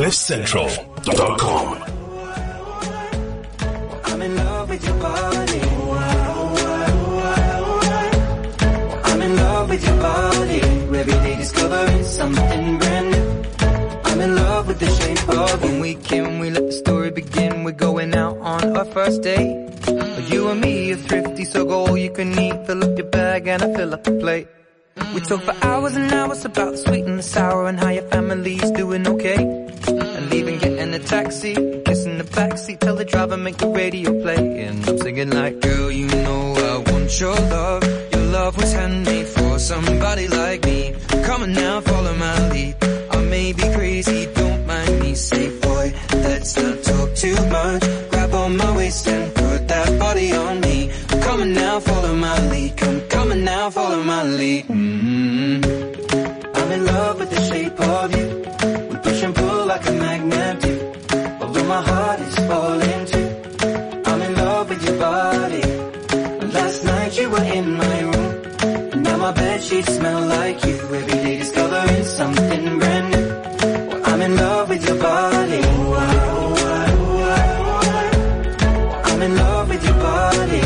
CliffCentral.com. I'm in love with your body. I'm in love with your body. Every day discovering something brand new. I'm in love with the shape of when we came, we let the story begin. We're going out on our first date. But you and me are thrifty, so go all you can eat. Fill up your bag and I fill up the plate. We talk for hours and hours about the sweet and the sour and how your family's doing okay. Leaving, getting a taxi, kissing the backseat, tell the driver make the radio play. And I'm singing like, girl, you know I want your love. Your love was handmade for somebody like me. Come on now, follow my lead. I may be crazy, don't mind me. Say, boy, let's not talk too much. Grab on my waist and put that body on me. Come on now, follow my lead. Come, on now, follow my lead. mm I'm in love with the shape of you. Sheets smell like you. Every day discovering something brand new. Well, I'm in love with your body. I'm in love with your body.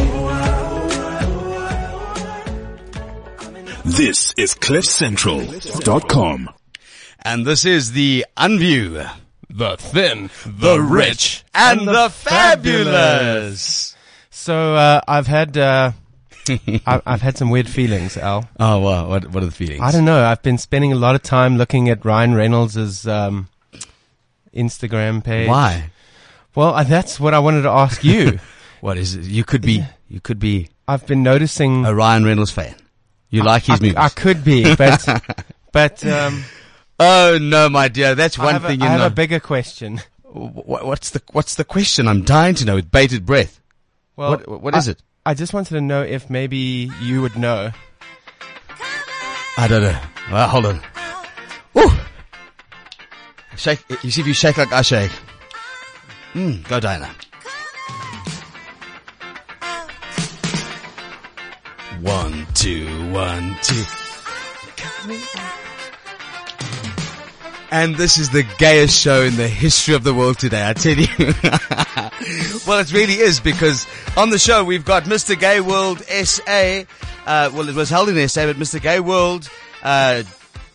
This is CliffCentral.com. And this is the Unview, The thin, the rich, and the fabulous. So uh, I've had uh, I- I've had some weird feelings, Al. Oh, wow. What, what are the feelings? I don't know. I've been spending a lot of time looking at Ryan Reynolds' um, Instagram page. Why? Well, uh, that's what I wanted to ask you. What is it? You could be, you could be I've been noticing. a Ryan Reynolds fan. You like his I, movies. I could be, but but um, oh no, my dear. That's one have, a, thing I you have know. a bigger question. What's the, what's the question? I'm dying to know with bated breath. Well, What- what is I- it? I just wanted to know if maybe you would know. I don't know. Hold on. Woo! Shake. You see if you shake like I shake. Mm, go Diana. One, two, one, two. And this is the gayest show in the history of the world today, I tell you. well, it really is because on the show we've got Mr. Gay World SA. Uh, well, it was held in SA, but Mr. Gay World, uh,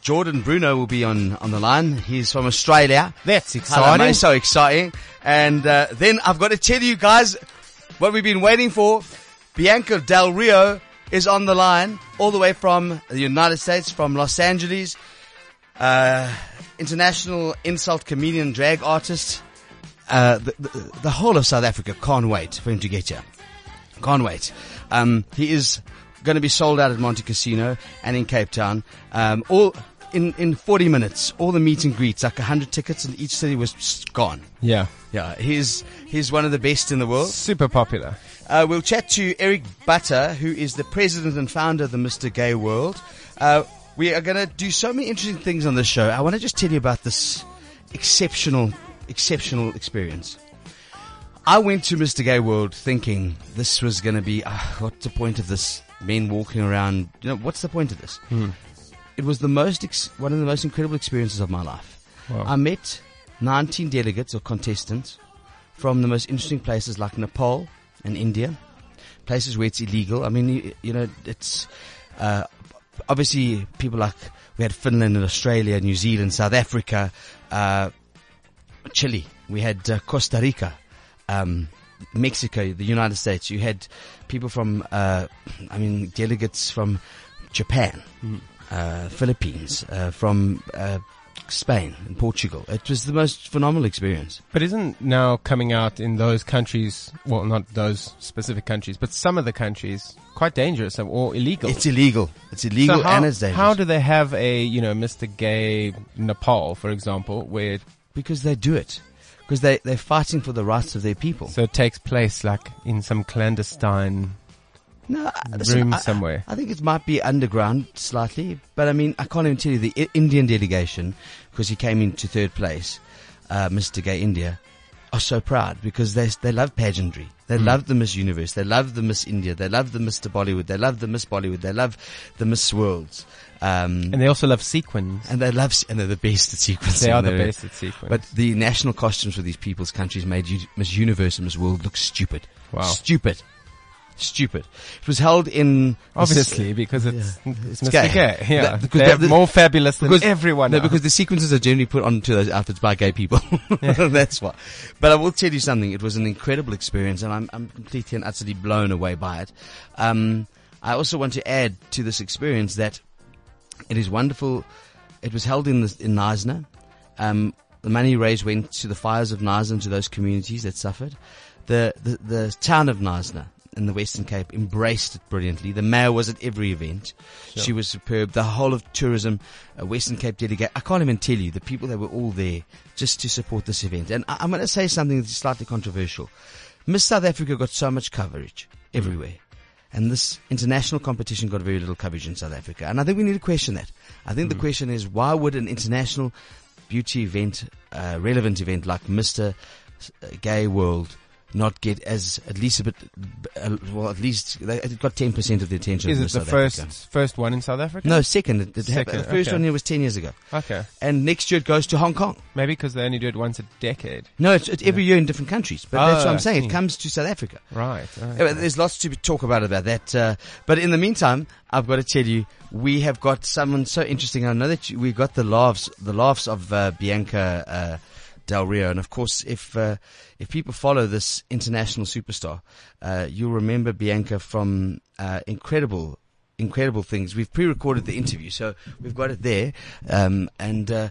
Jordan Bruno will be on, on the line. He's from Australia. That's Hello, exciting. mate. So exciting. And uh, then I've got to tell you guys what we've been waiting for. Bianca Del Rio is on the line all the way from the United States, from Los Angeles. Uh, international insult comedian, drag artist. Uh, the, the, the whole of South Africa can't wait for him to get here. Can't wait. Um, he is going to be sold out at Montecasino and in Cape Town. Um, all in, in 40 minutes, all the meet and greets, like 100 tickets in each city was gone. Yeah, Yeah, he's, he's one of the best in the world. super popular. Uh, we'll chat to Eric Butter, who is the president and founder of the Mr. Gay World. Uh, we are going to do so many interesting things on this show. I want to just tell you about this exceptional, exceptional experience. I went to Mr. Gay World thinking this was going to be, ah, what's the point of this? Men walking around, you know, what's the point of this? It was the most, ex- one of the most incredible experiences of my life. Wow. I met 19 delegates or contestants from the most interesting places like Nepal and India, places where it's illegal. I mean, you, you know, it's uh, obviously people like we had Finland and Australia, New Zealand, South Africa, uh, Chile. We had uh, Costa Rica, um, Mexico, the United States. You had people from, uh, I mean, delegates from Japan, uh, Philippines, uh, from uh, Spain and Portugal. It was the most phenomenal experience. But isn't now coming out in those countries, well, not those specific countries, but some of the countries, quite dangerous or illegal? It's illegal. It's illegal So how, and it's dangerous. how do they have a, you know, Mr. Gay Nepal, for example, where because they do it. Because they, they're fighting for the rights of their people. so it takes place like in some clandestine No, I- room I- somewhere? I think it might be underground slightly, but I mean, I can't even tell you the I- Indian delegation, because he came into third place, uh, Mr. Gay India, are so proud because they, they love pageantry. They love the Miss Universe. They love the Miss India. They love the Mr. Bollywood. They love the Miss Bollywood. They love the Miss Worlds. Um, And they also love sequins. and they love, and they're the best at sequins. They are the best at sequins. But the national costumes for these people's countries made Miss Universe and Miss World look stupid. Wow. Stupid. Stupid. It was held in Obviously, because it's, Yeah. it's, Mr. gay. Gay. Yeah, That- because they're more fabulous than because everyone No, else. because the sequences are generally put onto those outfits by gay people. That's why. But I will tell you something. It was an incredible experience, and I'm I'm completely and utterly blown away by it. Um, I also want to add to this experience that it is wonderful. It was held in the, in Knysna. Um, the money raised went to the fires of and to those communities that suffered. The, the, the town of Knysna in the Western Cape embraced it brilliantly. The mayor was at every event. She was superb. The whole of tourism, uh, Western Cape delegate. I can't even tell you the people that were all there just to support this event. And I, I'm going to say something that's slightly controversial. Miss South Africa got so much coverage everywhere. And this international competition got very little coverage in South Africa. And I think we need to question that. I think the question is why would an international beauty event, uh, relevant event like Mr. Gay World not get as at least a bit, uh, well, at least they- it got 10% of the attention is it the South first Africa. first one in South Africa? No, second. It, it happened- Second, the first okay. one here was 10 years ago. Okay, And next year it goes to Hong Kong. maybe because they only do it once a decade. No, it's, it's every year in different countries. But that's Oh, what I'm saying. It comes to South Africa. Right. Yeah, okay. but There's lots to talk about about that. Uh, but in the meantime, I've got to tell you, we have got someone so interesting. I know that you, we got the laughs, the laughs of uh, Bianca uh, Del Rio, and of course, if uh, if people follow this international superstar, uh, you'll remember Bianca from uh, incredible. Incredible things. We've pre-recorded the interview, so we've got it there, um, and uh,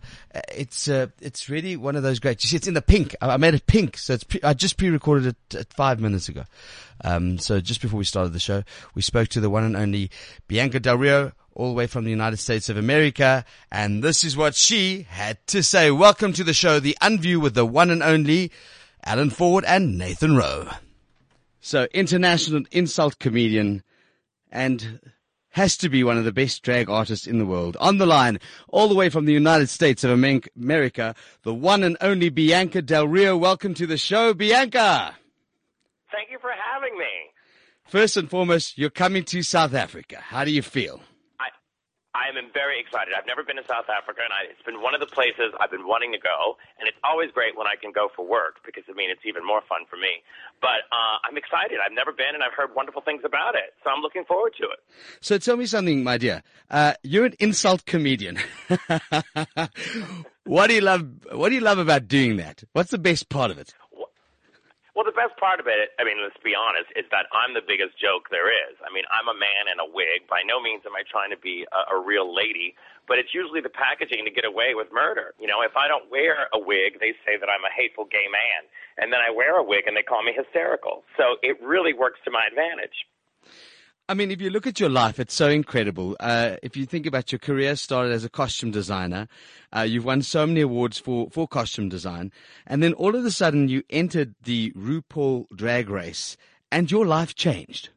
it's uh, it's really one of those great. You see, it's in the pink. I I made it pink, so it's pre- I just pre-recorded it at five minutes ago. Um, so just before we started the show, we spoke to the one and only Bianca Del Rio, all the way from the United States of America, and this is what she had to say. Welcome to the show, The Unview with the one and only Alan Ford and Nathan Rowe. So, international insult comedian and has to be one of the best drag artists in the world. On the line, all the way from the United States of America, the one and only Bianca Del Rio. Welcome to the show, Bianca. Thank you for having me. First and foremost, you're coming to South Africa. How do you feel? I am very excited. I've never been to South Africa, and I, it's been one of the places I've been wanting to go. And it's always great when I can go for work because I mean it's even more fun for me. But uh, I'm excited. I've never been, and I've heard wonderful things about it. So I'm looking forward to it. So tell me something, my dear. Uh, you're an insult comedian. what do you love? What do you love about doing that? What's the best part of it? Well, the best part of it, I mean, let's be honest, is that I'm the biggest joke there is. I mean, I'm a man in a wig. By no means am I trying to be a, a real lady, but it's usually the packaging to get away with murder. You know, if I don't wear a wig, they say that I'm a hateful gay man. And then I wear a wig and they call me hysterical. So it really works to my advantage. I mean, if you look at your life, it's so incredible. Uh, if you think about your career started as a costume designer, uh, you've won so many awards for, for costume design, and then all of a sudden you entered the RuPaul drag race, and your life changed.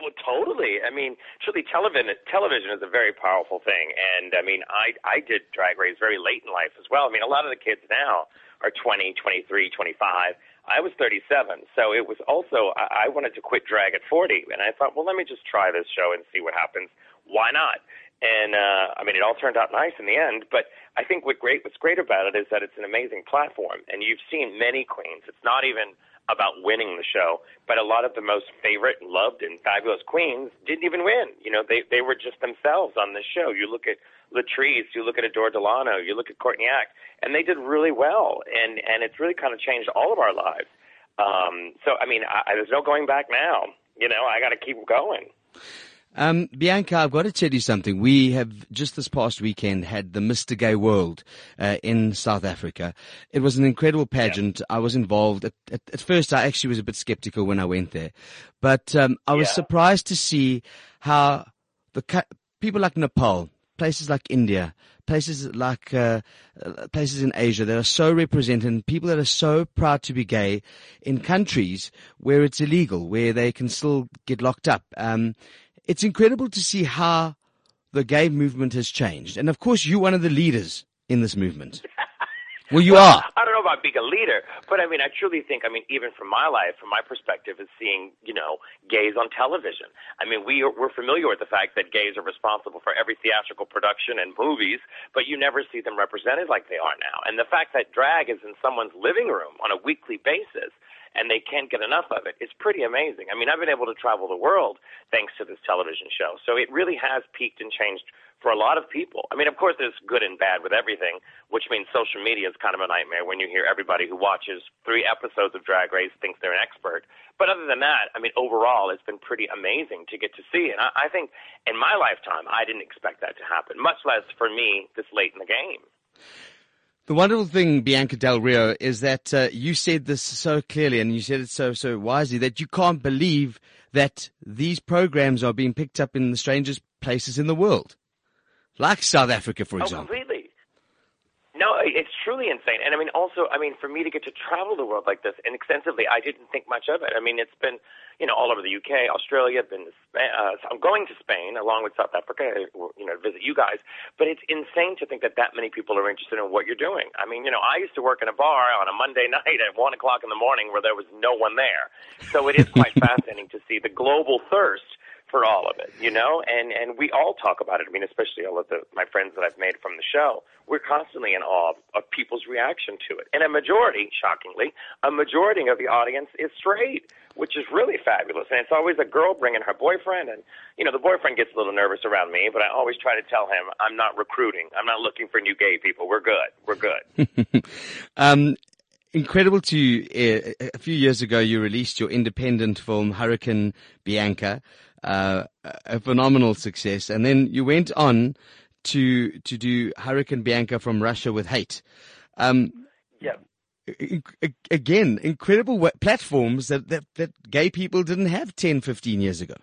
Well, totally. I mean, truly, television television is a very powerful thing, and I mean, I I did Drag Race very late in life as well. I mean, a lot of the kids now are 20, 23, 25. I was 37, so it was also I, I wanted to quit drag at 40, and I thought, well, let me just try this show and see what happens. Why not? And uh, I mean, it all turned out nice in the end. But I think what great what's great about it is that it's an amazing platform, and you've seen many queens. It's not even about winning the show, but a lot of the most favorite, loved, and fabulous queens didn't even win. You know, they they were just themselves on the show. You look at Latrice, you look at Adore Delano, you look at Courtney Act, and they did really well. And and it's really kind of changed all of our lives. Um, so I mean, I, there's no going back now. You know, I got to keep going. Um, Bianca, I've got to tell you something. We have just this past weekend had the Mr. Gay World uh, in South Africa. It was an incredible pageant. I was involved. At, at, at first, I actually was a bit skeptical when I went there, but um, I was Yeah. surprised to see how the people like Nepal, places like India, places like uh, uh, places in Asia that are so represented, and people that are so proud to be gay in countries where it's illegal, where they can still get locked up. Um, it's incredible to see how the gay movement has changed, and of course, you're one of the leaders in this movement. Well, you are. I don't know about being a leader, but I mean, I truly think, I mean, even from my life, from my perspective, is seeing, you know, gays on television. I mean, we are, we're familiar with the fact that gays are responsible for every theatrical production and movies, but you never see them represented like they are now. And the fact that drag is in someone's living room on a weekly basis and they can't get enough of it. It's pretty amazing. I mean, I've been able to travel the world thanks to this television show. So it really has peaked and changed for a lot of people. I mean, of course, there's good and bad with everything, which means social media is kind of a nightmare when you hear everybody who watches three episodes of Drag Race thinks they're an expert. But other than that, I mean, overall, it's been pretty amazing to get to see. And I, I think in my lifetime, I didn't expect that to happen, much less for me this late in the game. The wonderful thing, Bianca Del Rio, is that uh, you said this so clearly and you said it so, so wisely that you can't believe that these programs are being picked up in the strangest places in the world. Like South Africa, for example. Oh, example. completely. No, it's truly insane. And I mean, also, I mean, for me to get to travel the world like this and extensively, I didn't think much of it. I mean, it's been, you know, all over the UK, Australia, been to Spain, uh, I'm going to Spain along with South Africa, uh, you know, to visit you guys. But it's insane to think that that many people are interested in what you're doing. I mean, you know, I used to work in a bar on a Monday night at one o'clock in the morning where there was no one there. So it is quite fascinating to see the global thirst for all of it, you know, and and we all talk about it. I mean, especially all of the my friends that I've made from the show. We're constantly in awe of, people's reaction to it, and a majority, shockingly, a majority of the audience is straight, which is really fabulous. And it's always a girl bringing her boyfriend, and you know, the boyfriend gets a little nervous around me, but I always try to tell him I'm not recruiting. I'm not looking for new gay people. We're good. We're good. Um, incredible to uh, a few years ago, you released your independent film Hurricane Bianca, uh, a phenomenal success, and then you went on to to do Hurricane Bianca from Russia with Hate. Um, yeah. again, incredible platforms that, that, that gay people didn't have 10, 15 years ago.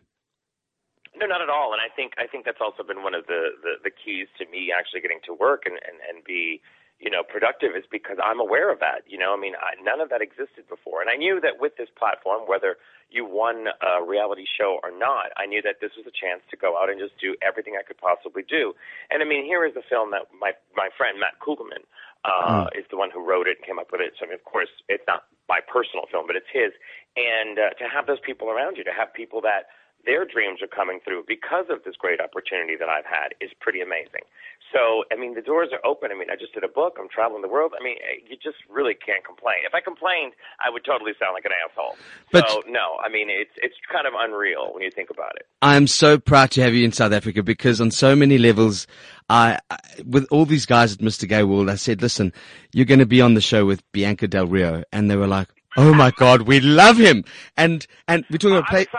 No, not at all. And I think I think that's also been one of the, the, the keys to me actually getting to work and, and, and be, you know, productive is because I'm aware of that. You know, I mean, I, none of that existed before. And I knew that with this platform, whether you won a reality show or not, I knew that this was a chance to go out and just do everything I could possibly do. And I mean, here is the film that my my friend Matt Kugelman uh, is the one who wrote it and came up with it. So I mean, of course, it's not my personal film, but it's his. And uh, to have those people around you, to have people that their dreams are coming through because of this great opportunity that I've had is pretty amazing. So, I mean, the doors are open. I mean, I just did a book. I'm traveling the world. I mean, eh, you just really can't complain. If I complained, I would totally sound like an asshole. But- so, no, I mean, it's it's kind of unreal when you think about it. I'm so proud to have you in South Africa because on so many levels, I, I with all these guys at Mr. Gay World, I said, listen, you're going to be on the show with Bianca Del Rio. And they were like, oh my God, we love him. And, and we're talking about play, to.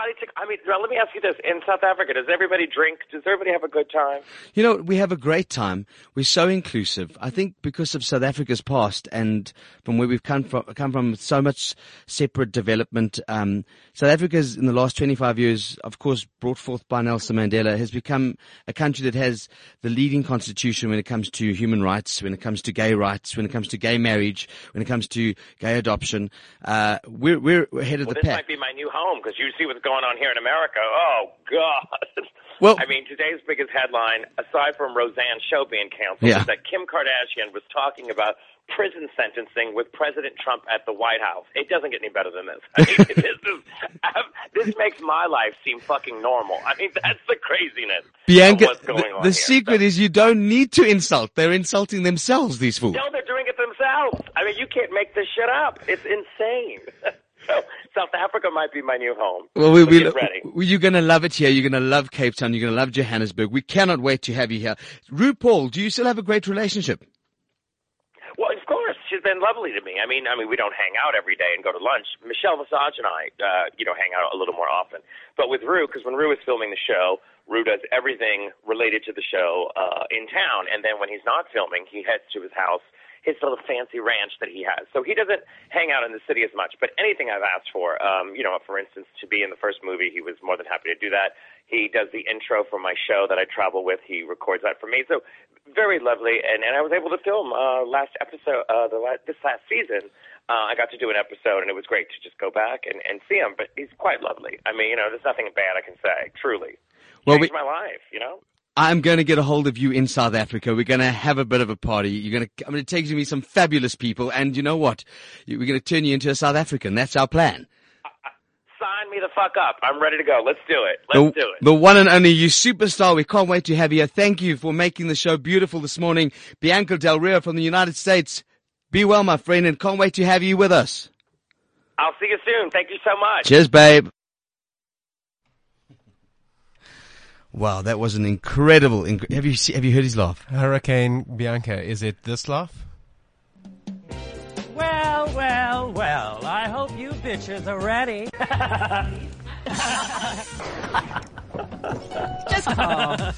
I mean, now, let me ask you this: In South Africa, does everybody drink? Does everybody have a good time? You know, we have a great time. We're so inclusive. I think because of South Africa's past and from where we've come from, come from so much separate development. Um, South Africa's in the last 25 years, of course, brought forth by Nelson Mandela, has become a country that has the leading constitution when it comes to human rights, when it comes to gay rights, when it comes to gay marriage, when it comes to gay adoption. Uh, we're, we're ahead of Well, the this pack. might be my new home because you see what's going on here in America. Oh God! Well- I mean, today's biggest headline, aside from Roseanne's show being canceled, Yeah. is that Kim Kardashian was talking about prison sentencing with President Trump at the White House. It doesn't get any better than this. I mean, this is this makes my life seem fucking normal. I mean, that's the craziness. Bianca, what's going the, on the secret is you don't need to insult. They're insulting themselves, these fools. No, they're doing it themselves. I mean, you can't make this shit up. It's insane. so South Africa might be my new home. Well, we, So we, ready. we- you're going to love it here. You're going to love Cape Town. You're going to love Johannesburg. We cannot wait to have you here. RuPaul, do you still have a great relationship? She's been lovely to me. I mean, I mean, we don't hang out every day and go to lunch. Michelle Visage and I, uh, you know, hang out a little more often. But with Rue, because when Rue is filming the show, Rue does everything related to the show uh, in town, and then when he's not filming, he heads to his house, his little fancy ranch that he has. So he doesn't hang out in the city as much. But anything I've asked for, um, you know, for instance, to be in the first movie, he was more than happy to do that. He does the intro for my show that I travel with. He records that for me. So very lovely, and and I was able to film uh, last episode, uh, the la- this last season. Uh, I got to do an episode, and it was great to just go back and and see him. But he's quite lovely. I mean, you know, there's nothing bad I can say. Truly, Well, changed we- my life. You know. I'm going to get a hold of you in South Africa. We're going to have a bit of a party. You're going to, I'm going to take you to meet some fabulous people. And you know what? We're going to turn you into a South African. That's our plan. Sign me the fuck up. I'm ready to go. Let's do it. The, Let's do it. the one and only you superstar. We can't wait to have you. here. Thank you for making the show beautiful this morning. Bianca Del Rio from the United States. Be well, my friend, and can't wait to have you with us. I'll see you soon. Thank you so much. Cheers, babe. Wow, that was an incredible. Inc- have you se- have you heard his laugh? Hurricane Bianca, is it this laugh? Well, well, well, I hope you bitches are ready. Oh.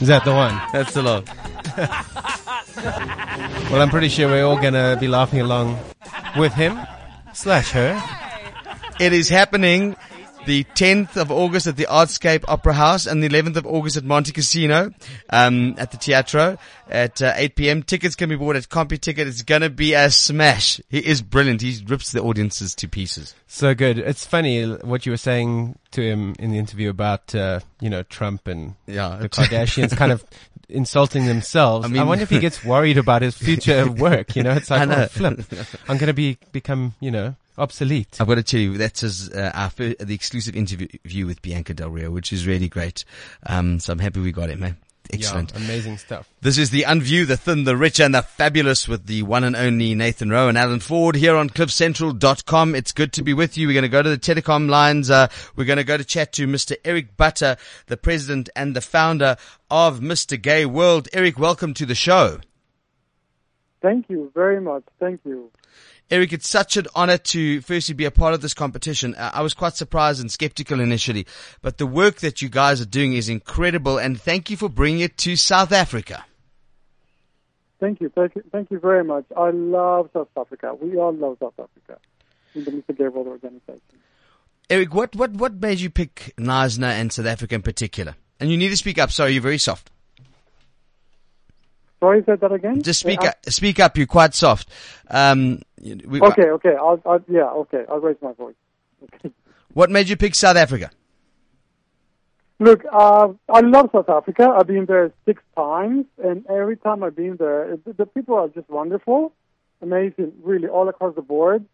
Is that the one? That's the love. Well, I'm pretty sure we're all gonna be laughing along with him slash her. It is happening the 10th of August at the Artscape Opera House and the 11th of August at Montecasino um, at the Teatro at uh, 8 p.m. Tickets can be bought at Computicket. It's going to be a smash. He is brilliant. He rips the audiences to pieces. So good. It's funny what you were saying to him in the interview about, uh, you know, Trump and Yeah. the Kardashians kind of insulting themselves. I I, wonder if he gets worried about his future work. You know, it's like, oh, flip. I'm going to be become, you know, obsolete. I've got to tell you, that's his, uh, our fir- the exclusive interview with Bianca Del Rio, which is really great. Um, so I'm happy we got it, Eh? Excellent. Yeah, amazing stuff. This is the Unview, the Thin, the Rich, and the Fabulous with the one and only Nathan Rowe and Alan Ford here on CliffCentral.com. It's good to be with you. We're going to go to the telecom lines. Uh, we're going to go to chat to Mr. Eric Butter, the president and the founder of Mr. Gay World. Eric, welcome to the show. Thank you very much. Thank you. Eric, it's such an honor to firstly be a part of this competition. I was quite surprised and skeptical initially, but the work that you guys are doing is incredible and thank you for bringing it to South Africa. Thank you. Thank you. Thank you very much. I love South Africa. We all love South Africa in the Mr. World organization. Eric, what, what, what made you pick Knysna and South Africa in particular? And you need to speak up. Sorry, you're very soft. Sorry, say that again? Just speak Uh, up. Speak up. You're quite soft. Um, we, Okay, okay. I'll, I'll, yeah, okay. I'll raise my voice. Okay. What made you pick South Africa? Look, uh, I love South Africa. I've been there six times, and every time I've been there, the, the people are just wonderful, amazing, really, all across the board.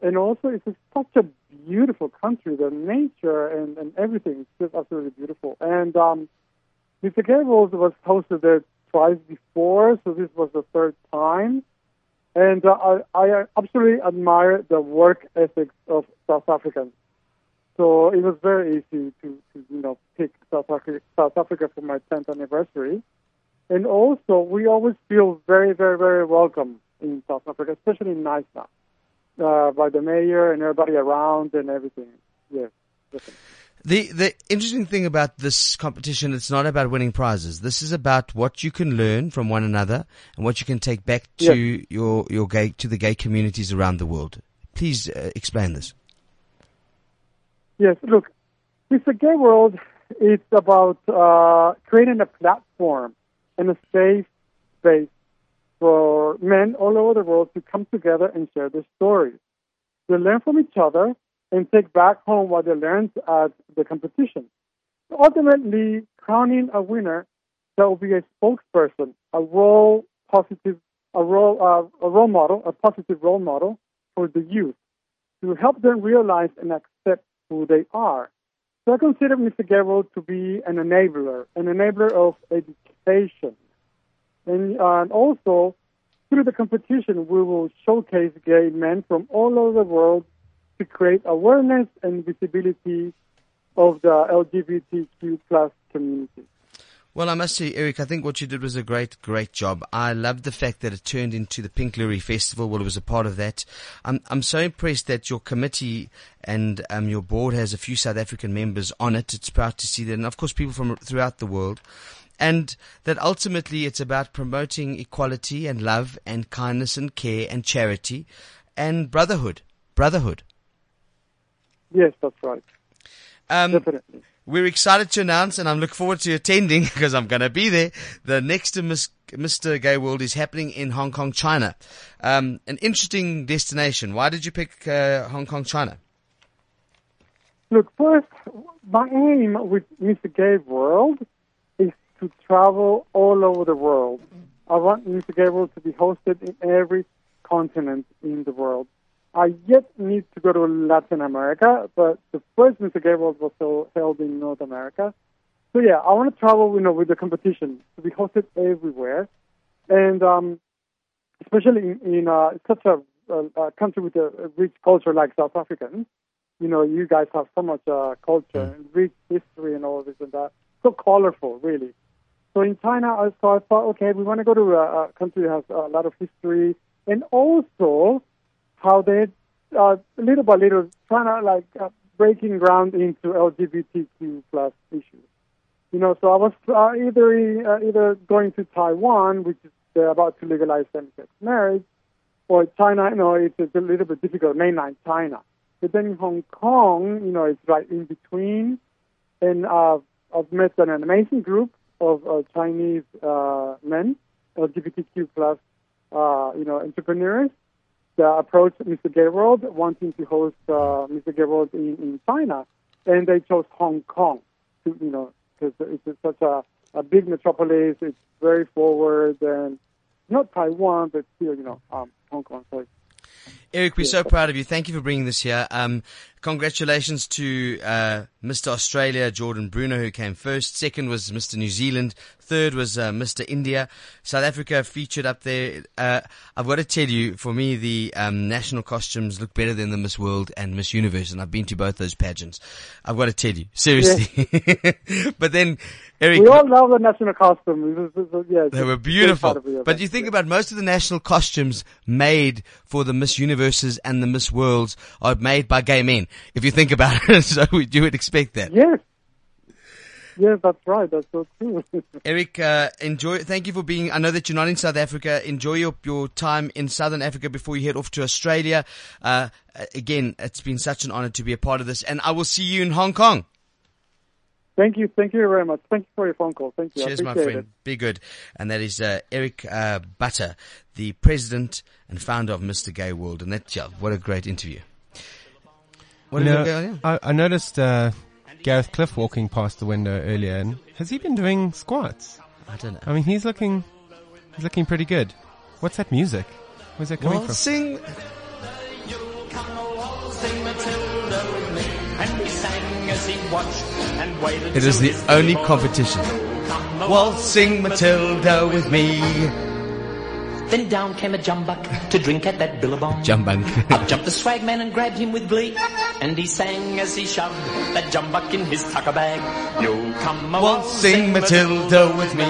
And also, it's just such a beautiful country. The nature and, and everything is just absolutely beautiful. And um, Mr. World was hosted there twice before, so this was the third time. And uh, I, I absolutely admire the work ethics of South Africans. So it was very easy to, to you know pick South Africa, South Africa for my 10th anniversary, and also we always feel very very very welcome in South Africa, especially in Knysna, uh, by the mayor and everybody around and everything. Yes, definitely. The the interesting thing about this competition, it's not about winning prizes. This is about what you can learn from one another and what you can take back to your your gay to the gay communities around the world. Please uh, explain this. Yes, look, Mr. Gay World it's about uh, creating a platform and a safe space for men all over the world to come together and share their stories. They learn from each other and take back home what they learned at the competition. Ultimately, crowning a winner that will be a spokesperson, a role positive, a role, uh, a role model, a positive role model for the youth to help them realize and accept who they are. So I consider Mr. Gay World to be an enabler, an enabler of education. And, uh, and also, through the competition, we will showcase gay men from all over the world to create awareness and visibility of the LGBTQ plus community. Well, I must say, Eric, I think what you did was a great, great job. I loved the fact that it turned into the Pink Loerie Festival. Well, it was a part of that. I'm, I'm so impressed that your committee and um, your board has a few South African members on it. It's proud to see that, and of course, people from throughout the world. And that ultimately it's about promoting equality and love and kindness and care and charity and brotherhood. Brotherhood. Yes, that's right. Um, Definitely. We're excited to announce, and I'm looking forward to attending because I'm going to be there. The next to Miss, Mr. Gay World is happening in Hong Kong, China. Um, an interesting destination. Why did you pick uh, Hong Kong, China? Look, first, my aim with Mr. Gay World is to travel all over the world. I want Mr. Gay World to be hosted in every continent in the world. I yet need to go to Latin America, but the first Mr. Gay World was still held in North America. So yeah, I want to travel, you know, with the competition to be hosted everywhere, and um, especially in, in uh, such a, a, a country with a, rich culture like South African. You know, you guys have so much uh, culture and rich history and all this and that. So colorful, really. So in China, I so I thought, okay, we want to go to a, a country that has a lot of history, and also how they, uh, little by little, trying to like uh, breaking ground into LGBTQ plus issues. You know, so I was uh, either uh, either going to Taiwan, which is they're about to legalize same-sex marriage, or China. You know, it's, it's a little bit difficult, mainland China. But then Hong Kong, you know, it's right in between, and uh, I've met an amazing group of uh, Chinese uh, men, LGBTQ plus, uh, you know, entrepreneurs that approached Mr. Gay World wanting to host uh, Mr. Gay World in, in China, and they chose Hong Kong to, you know, because it's such a, a big metropolis. It's very forward and not Taiwan, but still, you know, um, Hong Kong. So Eric, we're so proud of you. Thank you for bringing this here. Um, congratulations to uh, Mr. Australia, Jordan Bruno, who came first. Second was Mr. New Zealand. Third was uh, Mr. India. South Africa featured up there. Uh, I've got to tell you, for me, the um, national costumes look better than the Miss World and Miss Universe, and I've been to both those pageants. I've got to tell you, seriously. but then, Eric, we all love the national costume. It's- it's- it's- yeah, they were beautiful. But you think about most of the national costumes made for the Miss Universes and the Miss Worlds are made by gay men. If you think about it, so you would expect that. Yes. Yes, that's right. That's so true. Eric, uh, enjoy. Thank you for being. I know that you're not in South Africa. Enjoy your, your time in Southern Africa before you head off to Australia. Uh, again, it's been such an honor to be a part of this, and I will see you in Hong Kong. thank you. Thank you very much. Thank you for your phone call. Thank you. Cheers, my appreciate friend. Be good. And that is uh, Eric uh, Butter, the president and founder of Mr. Gay World. And that, yeah, what a great interview. What You did know, we go on? I, I noticed uh, Gareth Cliff walking past the window earlier, and has he been doing squats? I don't know. I mean, he's looking, he's looking pretty good. What's that music? Where's that coming Well, from? sing. It is the only competition. Waltzing Matilda with me. Then down came a jumbuck to drink at that billabong. Jumbuck. Up jumped the swagman and grabbed him with glee. And he sang as he shoved that jumbuck in his tucker bag. You come a Waltzing Matilda with me.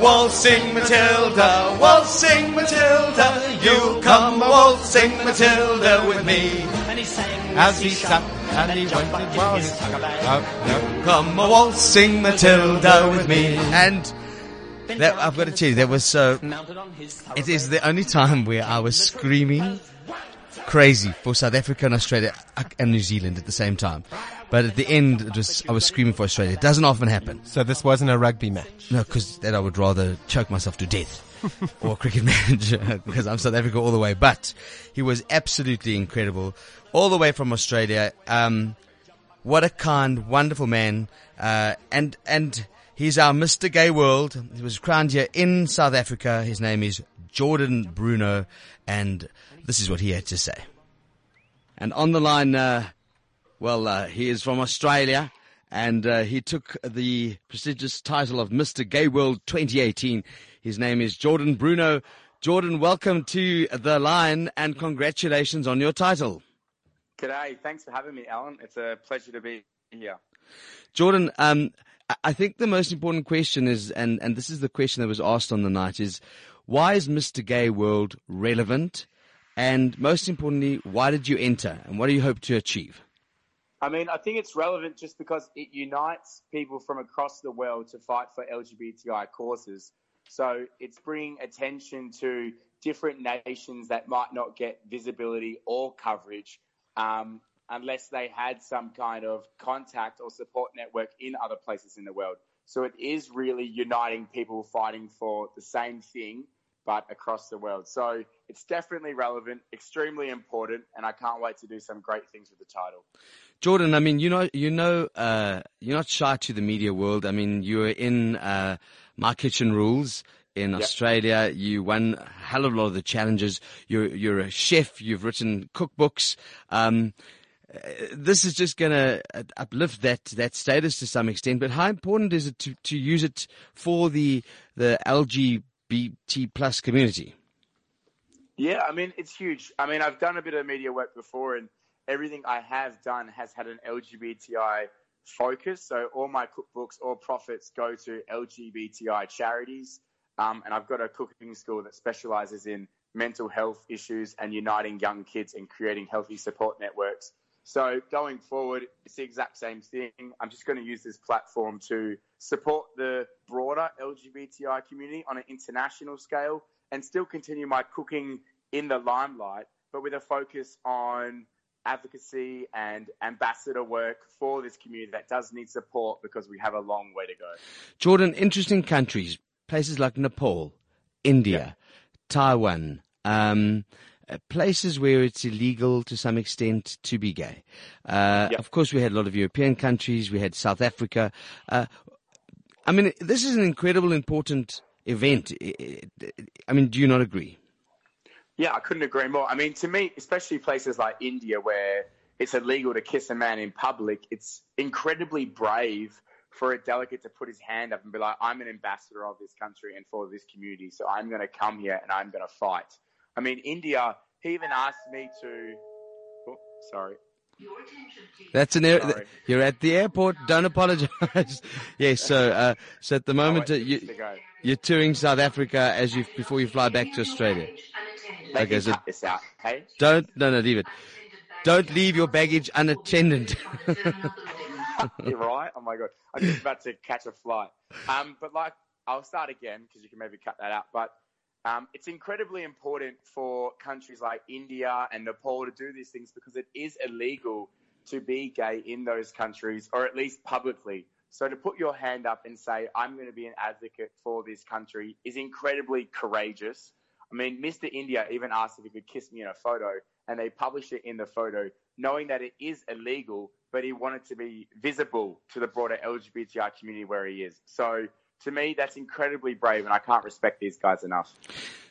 Waltzing Matilda, waltzing Matilda, you come a waltzing Matilda with me. And he sang As he sat and that he jumbuck went in while his tucker bag. Oh. Come a waltzing Matilda with me. And Then that, I've got to tell you, that was so, mounted on his it is the only time where I was screaming crazy for South Africa and Australia and New Zealand at the same time. But at the end, it was, I was screaming for Australia. It doesn't often happen. So this wasn't a rugby match. No, because then I would rather choke myself to death. or cricket match, because I'm South Africa all the way. But he was absolutely incredible, all the way from Australia. Um, what a kind, wonderful man. Uh, and, and he's our Mr. Gay World. He was crowned here in South Africa. His name is Jordan Bruno. And this is what he had to say. And on the line, uh, well, uh, he is from Australia, and uh, he took the prestigious title of Mr. Gay World 2018. His name is Jordan Bruno. Jordan, welcome to the line, and congratulations on your title. G'day. Thanks for having me, Alan. It's a pleasure to be here. Jordan, um, I- think the most important question is, and, and this is the question that was asked on the night, is why is Mr. Gay World relevant? And most importantly, why did you enter, and what do you hope to achieve? I mean, I think it's relevant just because it unites people from across the world to fight for LGBTI causes. So it's bringing attention to different nations that might not get visibility or coverage um, unless they had some kind of contact or support network in other places in the world. So it is really uniting people fighting for the same thing, but across the world. So it's definitely relevant, extremely important, and I can't wait to do some great things with the title. Jordan, I mean, you know, you know, uh, you're not shy to the media world. I mean, you were in uh, My Kitchen Rules in Australia. You won a hell of a lot of the challenges. You're you're a chef. You've written cookbooks. Um, this is just going to uplift that that status to some extent. But how important is it to, to use it for the the LGBT plus community? Yeah, I mean, it's huge. I mean, I've done a bit of media work before, and everything I have done has had an LGBTI focus. So all my cookbooks, all profits go to LGBTI charities. Um, and I've got a cooking school that specializes in mental health issues and uniting young kids and creating healthy support networks. So going forward, it's the exact same thing. I'm just going to use this platform to support the broader LGBTI community on an international scale and still continue my cooking in the limelight, but with a focus on advocacy and ambassador work for this community that does need support because we have a long way to go. Jordan, interesting countries, places like Nepal, India, Taiwan, um, places where it's illegal to some extent to be gay. Uh, Of course, we had a lot of European countries. We had South Africa. Uh, I mean, this is an incredible, important event. I mean, do you not agree? Yeah, I couldn't agree more. I mean, to me, especially places like India where it's illegal to kiss a man in public, it's incredibly brave for a delegate to put his hand up and be like, I'm an ambassador of this country and for this community, so I'm going to come here and I'm going to fight. I mean, India, he even asked me to. Oh, sorry. That's an air, you're at the airport. Don't apologize. yes. So, uh, so at the moment uh, you, you're touring South Africa as you before you fly back to Australia. They Okay, so out, hey? don't no no leave it. Don't leave your baggage unattended. You're right. Oh my god, I'm just about to catch a flight. Um, but like, I'll start again because you can maybe cut that out. But um, it's incredibly important for countries like India and Nepal to do these things because it is illegal to be gay in those countries, or at least publicly. So to put your hand up and say, I'm going to be an advocate for this country is incredibly courageous. I mean, Mr. India even asked if he could kiss me in a photo, and they published it in the photo, knowing that it is illegal, but he wanted to be visible to the broader LGBTI community where he is. So to me, that's incredibly brave, and I can't respect these guys enough.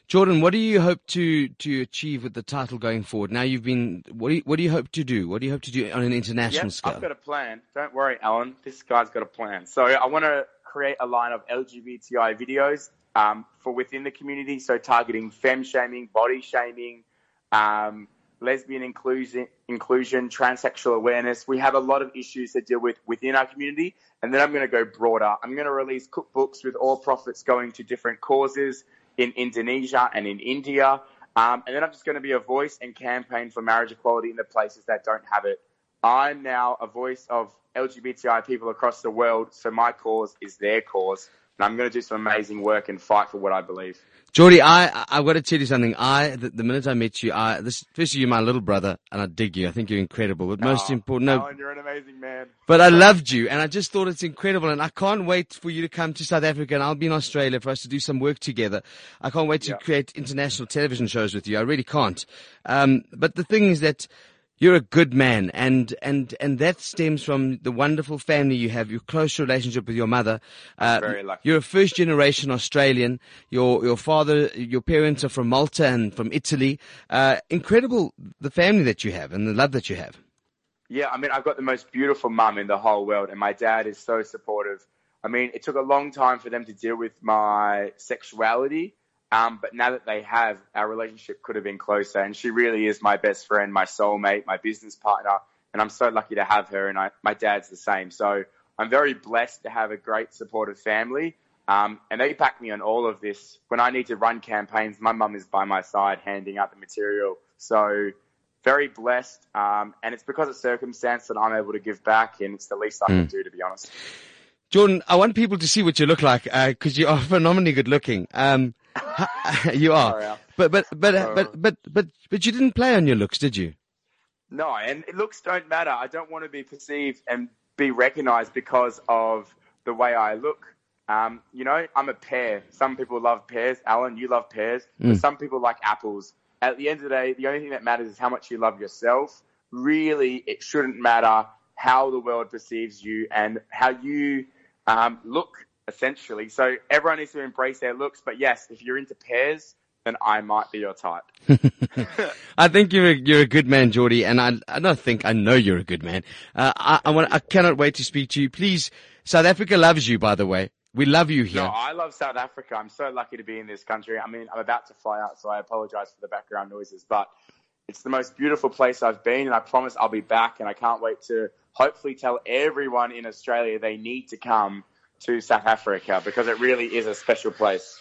Jordan, what do you hope to to achieve with the title going forward? Now you've been, what do you, what do you hope to do? What do you hope to do on an international Yep, scale? I've got a plan. Don't worry, Alan. This guy's got a plan. So I want to create a line of LGBTI videos um, for within the community. So targeting fem shaming, body shaming, um, lesbian inclusion, inclusion, transsexual awareness. We have a lot of issues to deal with within our community. And then I'm going to go broader. I'm going to release cookbooks with all profits going to different causes in Indonesia and in India. Um, and then I'm just going to be a voice and campaign for marriage equality in the places that don't have it. I'm now a voice of LGBTI people across the world, so my cause is their cause. And I'm going to do some amazing work and fight for what I believe. Geordie, I, I've got to tell you something. I, the, the minute I met you, I, this, firstly, you're my little brother, and I dig you. I think you're incredible. But most Oh, important, no, Alan, you're an amazing man. but I loved you, and I just thought it's incredible, and I can't wait for you to come to South Africa, and I'll be in Australia for us to do some work together. I can't wait to Yeah. create international television shows with you. I really can't. Um, but the thing is that you're a good man, and and and that stems from the wonderful family you have, your close relationship with your mother. Uh, very lucky. You're a first generation Australian. Your your father, your parents are from Malta and from Italy. Uh, incredible the family that you have and the love that you have. Yeah, I mean, I've got the most beautiful mum in the whole world, and my dad is so supportive. I mean, it took a long time for them to deal with my sexuality, um, but now that they have, our relationship could have been closer. And she really is my best friend, my soulmate, my business partner, and I'm so lucky to have her. And I, my dad's the same, so I'm very blessed to have a great supportive family. Um, and they back me on all of this. When I need to run campaigns, my mum is by my side, handing out the material. So very blessed, um, and it's because of circumstance that I'm able to give back, and it's the least I can do, to be honest. Jordan, I want people to see what you look like because you are phenomenally good looking. Um, you are, Sorry, but but but, uh, but but but but you didn't play on your looks, did you? No, and looks don't matter. I don't want to be perceived and be recognized because of the way I look. Um, you know, I'm a pear. Some people love pears. Alan, you love pears. But some people like apples. At the end of the day, the only thing that matters is how much you love yourself. Really, it shouldn't matter how the world perceives you and how you um, look essentially. So everyone needs to embrace their looks. But yes, if you're into pairs, then I might be your type. I think you're a, you're a good man, Geordie, and I I don't think I know you're a good man. Uh, I I, want, I cannot wait to speak to you. Please, South Africa loves you, by the way. We love you here. No, I love South Africa. I'm so lucky to be in this country. I mean, I'm about to fly out, so I apologize for the background noises, but it's the most beautiful place I've been, and I promise I'll be back, and I can't wait to hopefully tell everyone in Australia they need to come to South Africa because it really is a special place.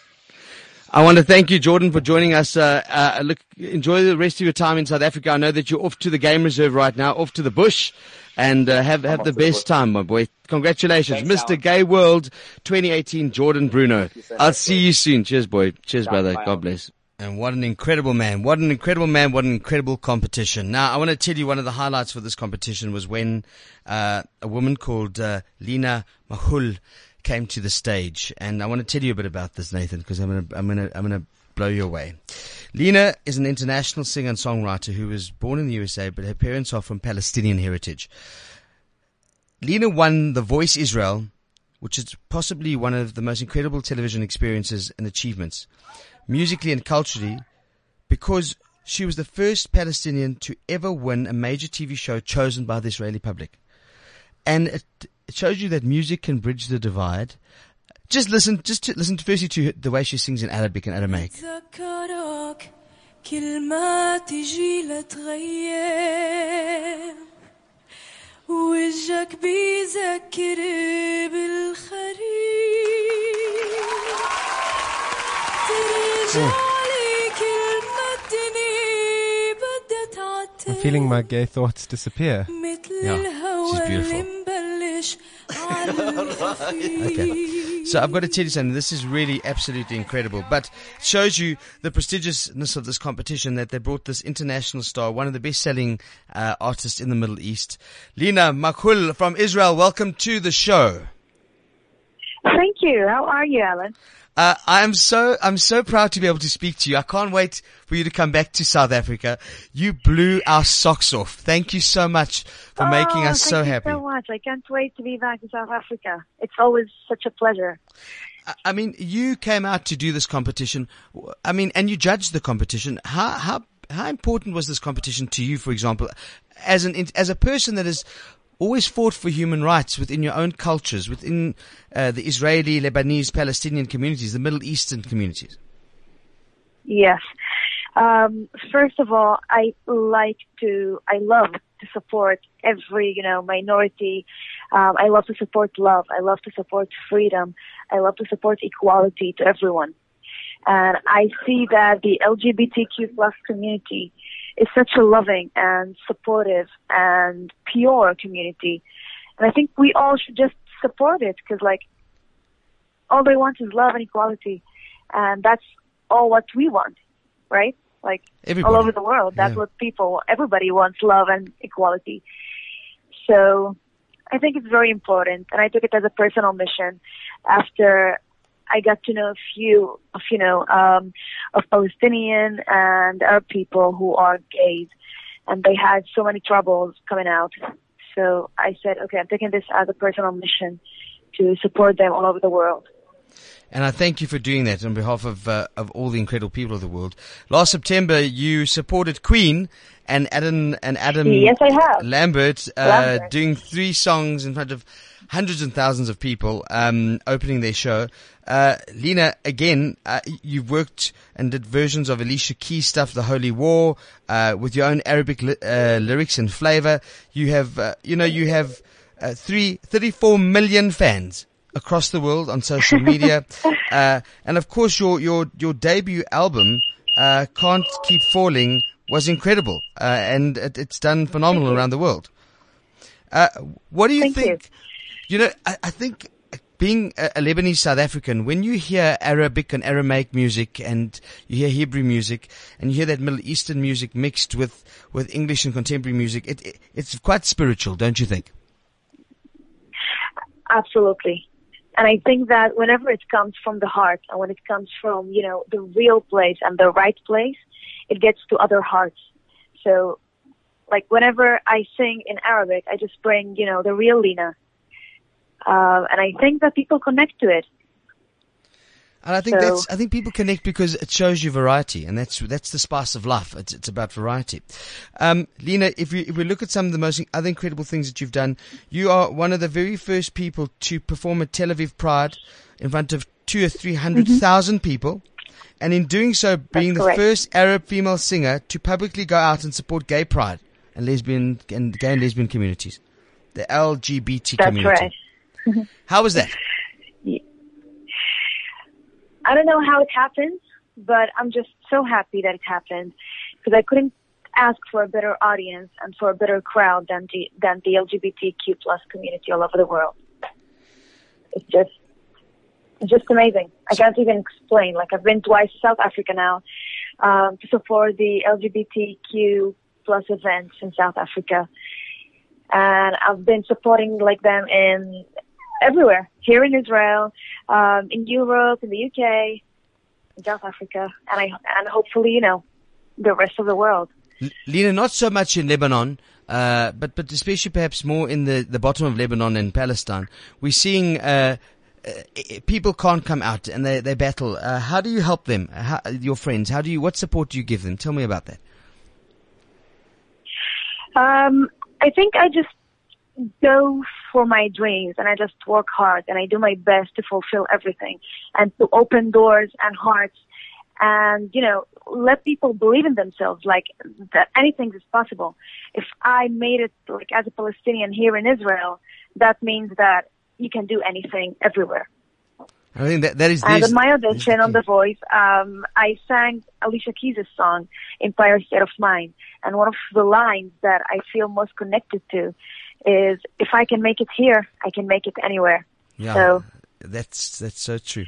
I want to thank you, Jordan, for joining us. Uh, uh, look, enjoy the rest of your time in South Africa. I know that you're off to the game reserve right now, off to the bush, and uh, have have the to the best time, my boy. Congratulations, Thanks, Mr. Alan. Gay World 2018, Jordan Bruno. so I'll much, see you soon. Cheers, boy. Cheers, brother. God bless. And what an incredible man. What an incredible man. What an incredible competition. Now, I want to tell you one of the highlights for this competition was when uh, a woman called uh, Lina Makhoul came to the stage. And I want to tell you a bit about this, Nathan, because I'm going to, I'm to, I'm to blow you away. Lina is an international singer and songwriter who was born in the USA, but her parents are from Palestinian heritage. Lina won The Voice Israel, which is possibly one of the most incredible television experiences and achievements, musically and culturally, because she was the first Palestinian to ever win a major TV show chosen by the Israeli public. And it, it shows you that music can bridge the divide. Just listen, just to, listen to, firstly to the way she sings in Arabic and Aramaic. ذكرك كل ما تجي لتغير وجهك بيذكر بالخريف ترجع feeling my gay thoughts disappear. Yeah, she's beautiful. okay. So I've got to tell you something. This is really absolutely incredible, but it shows you the prestigiousness of this competition that they brought this international star, one of the best-selling uh, artists in the Middle East, Lina Makhoul from Israel. Welcome to the show. Thank you. How are you, Alan? Uh, I'm so I'm so proud to be able to speak to you. I can't wait for you to come back to South Africa. You blew our socks off. Thank you so much for making us so happy. Oh, thank so you happy. so much. I can't wait to be back in South Africa. It's always such a pleasure. I- I mean, you came out to do this competition. I mean, and you judged the competition. How how how important was this competition to you, for example, as an as a person that has always fought for human rights within your own cultures, within uh, the Israeli, Lebanese, Palestinian communities, the Middle Eastern communities? Yes. Um, first of all, I like to, I love to support every, you know, minority. Um, I love to support love. I love to support freedom. I love to support equality to everyone. And I see that the LGBTQ plus community is such a loving and supportive and pure community. And I think we all should just support it because like all they want is love and equality. And that's all what we want, right? Like Everybody. all over the world. That's Yeah. what people, everybody wants love and equality. So I think it's very important. And I took it as a personal mission after I got to know a few of, you know, um, of Palestinian and Arab people who are gays and they had so many troubles coming out. So I said, okay, I'm taking this as a personal mission to support them all over the world. And I thank you for doing that on behalf of uh, of all the incredible people of the world. Last September, you supported Queen and Adam and Adam Yes, I have. Lambert, uh, Lambert. doing three songs in front of hundreds and thousands of people, um, opening their show. Uh, Lina, again, uh, you've worked and did versions of Alicia Keys stuff, The Holy War, uh, with your own Arabic li- uh, lyrics and flavor. You have, uh, you know, you have uh, three, 34 million fans across the world on social media, uh, and of course your your your debut album, uh, "Can't Keep Falling," was incredible, uh, and it, it's done phenomenal around the world. Uh, what do you Thank think? You know, I, I think being a, Lebanese South African, when you hear Arabic and Aramaic music and you hear Hebrew music and you hear that Middle Eastern music mixed with, with English and contemporary music, it, it, it's quite spiritual, don't you think? Absolutely. And I think that whenever it comes from the heart and when it comes from, you know, the real place and the right place, it gets to other hearts. So Like whenever I sing in Arabic, I just bring, you know, the real Lina. Uh, and I think that people connect to it. And I think So- that's, I think people connect because it shows you variety, and that's that's the spice of life. It's, it's about variety. Um, Lina, if we if we look at some of the most other incredible things that you've done, you are one of the very first people to perform at Tel Aviv Pride in front of two or three hundred thousand people, and in doing so, being the first Arab female singer to publicly go out and support gay pride and lesbian and gay and lesbian communities, the LGBT That's community. How was that? I don't know how it happened, but I'm just so happy that it happened because I couldn't ask for a better audience and for a better crowd than the than the LGBTQ plus community all over the world. It's just it's just amazing. I can't even explain. Like I've been twice to South Africa now um, to support the LGBTQ plus events in South Africa, and I've been supporting like them in everywhere here in Israel, um, in Europe, in the UK, in South Africa, and I and hopefully you know the rest of the world. Lina, not so much in Lebanon, uh, but but especially perhaps more in the, the bottom of Lebanon and Palestine. We're seeing uh, uh, people can't come out and they they battle. Uh, how do you help them? How, your friends? How do you? What support do you give them? Tell me about that. Um, I think I just go for my dreams and I just work hard and I do my best to fulfill everything and to open doors and hearts and, you know, let people believe in themselves, like that anything is possible. If I made it like as a Palestinian here in Israel, that means that you can do anything everywhere. I think that that is. And on my audition on The Voice, um, I sang Alicia Keys' song, Empire State of Mind. And one of the lines that I feel most connected to is, if I can make it here, I can make it anywhere. Yeah, So, that's that's so true.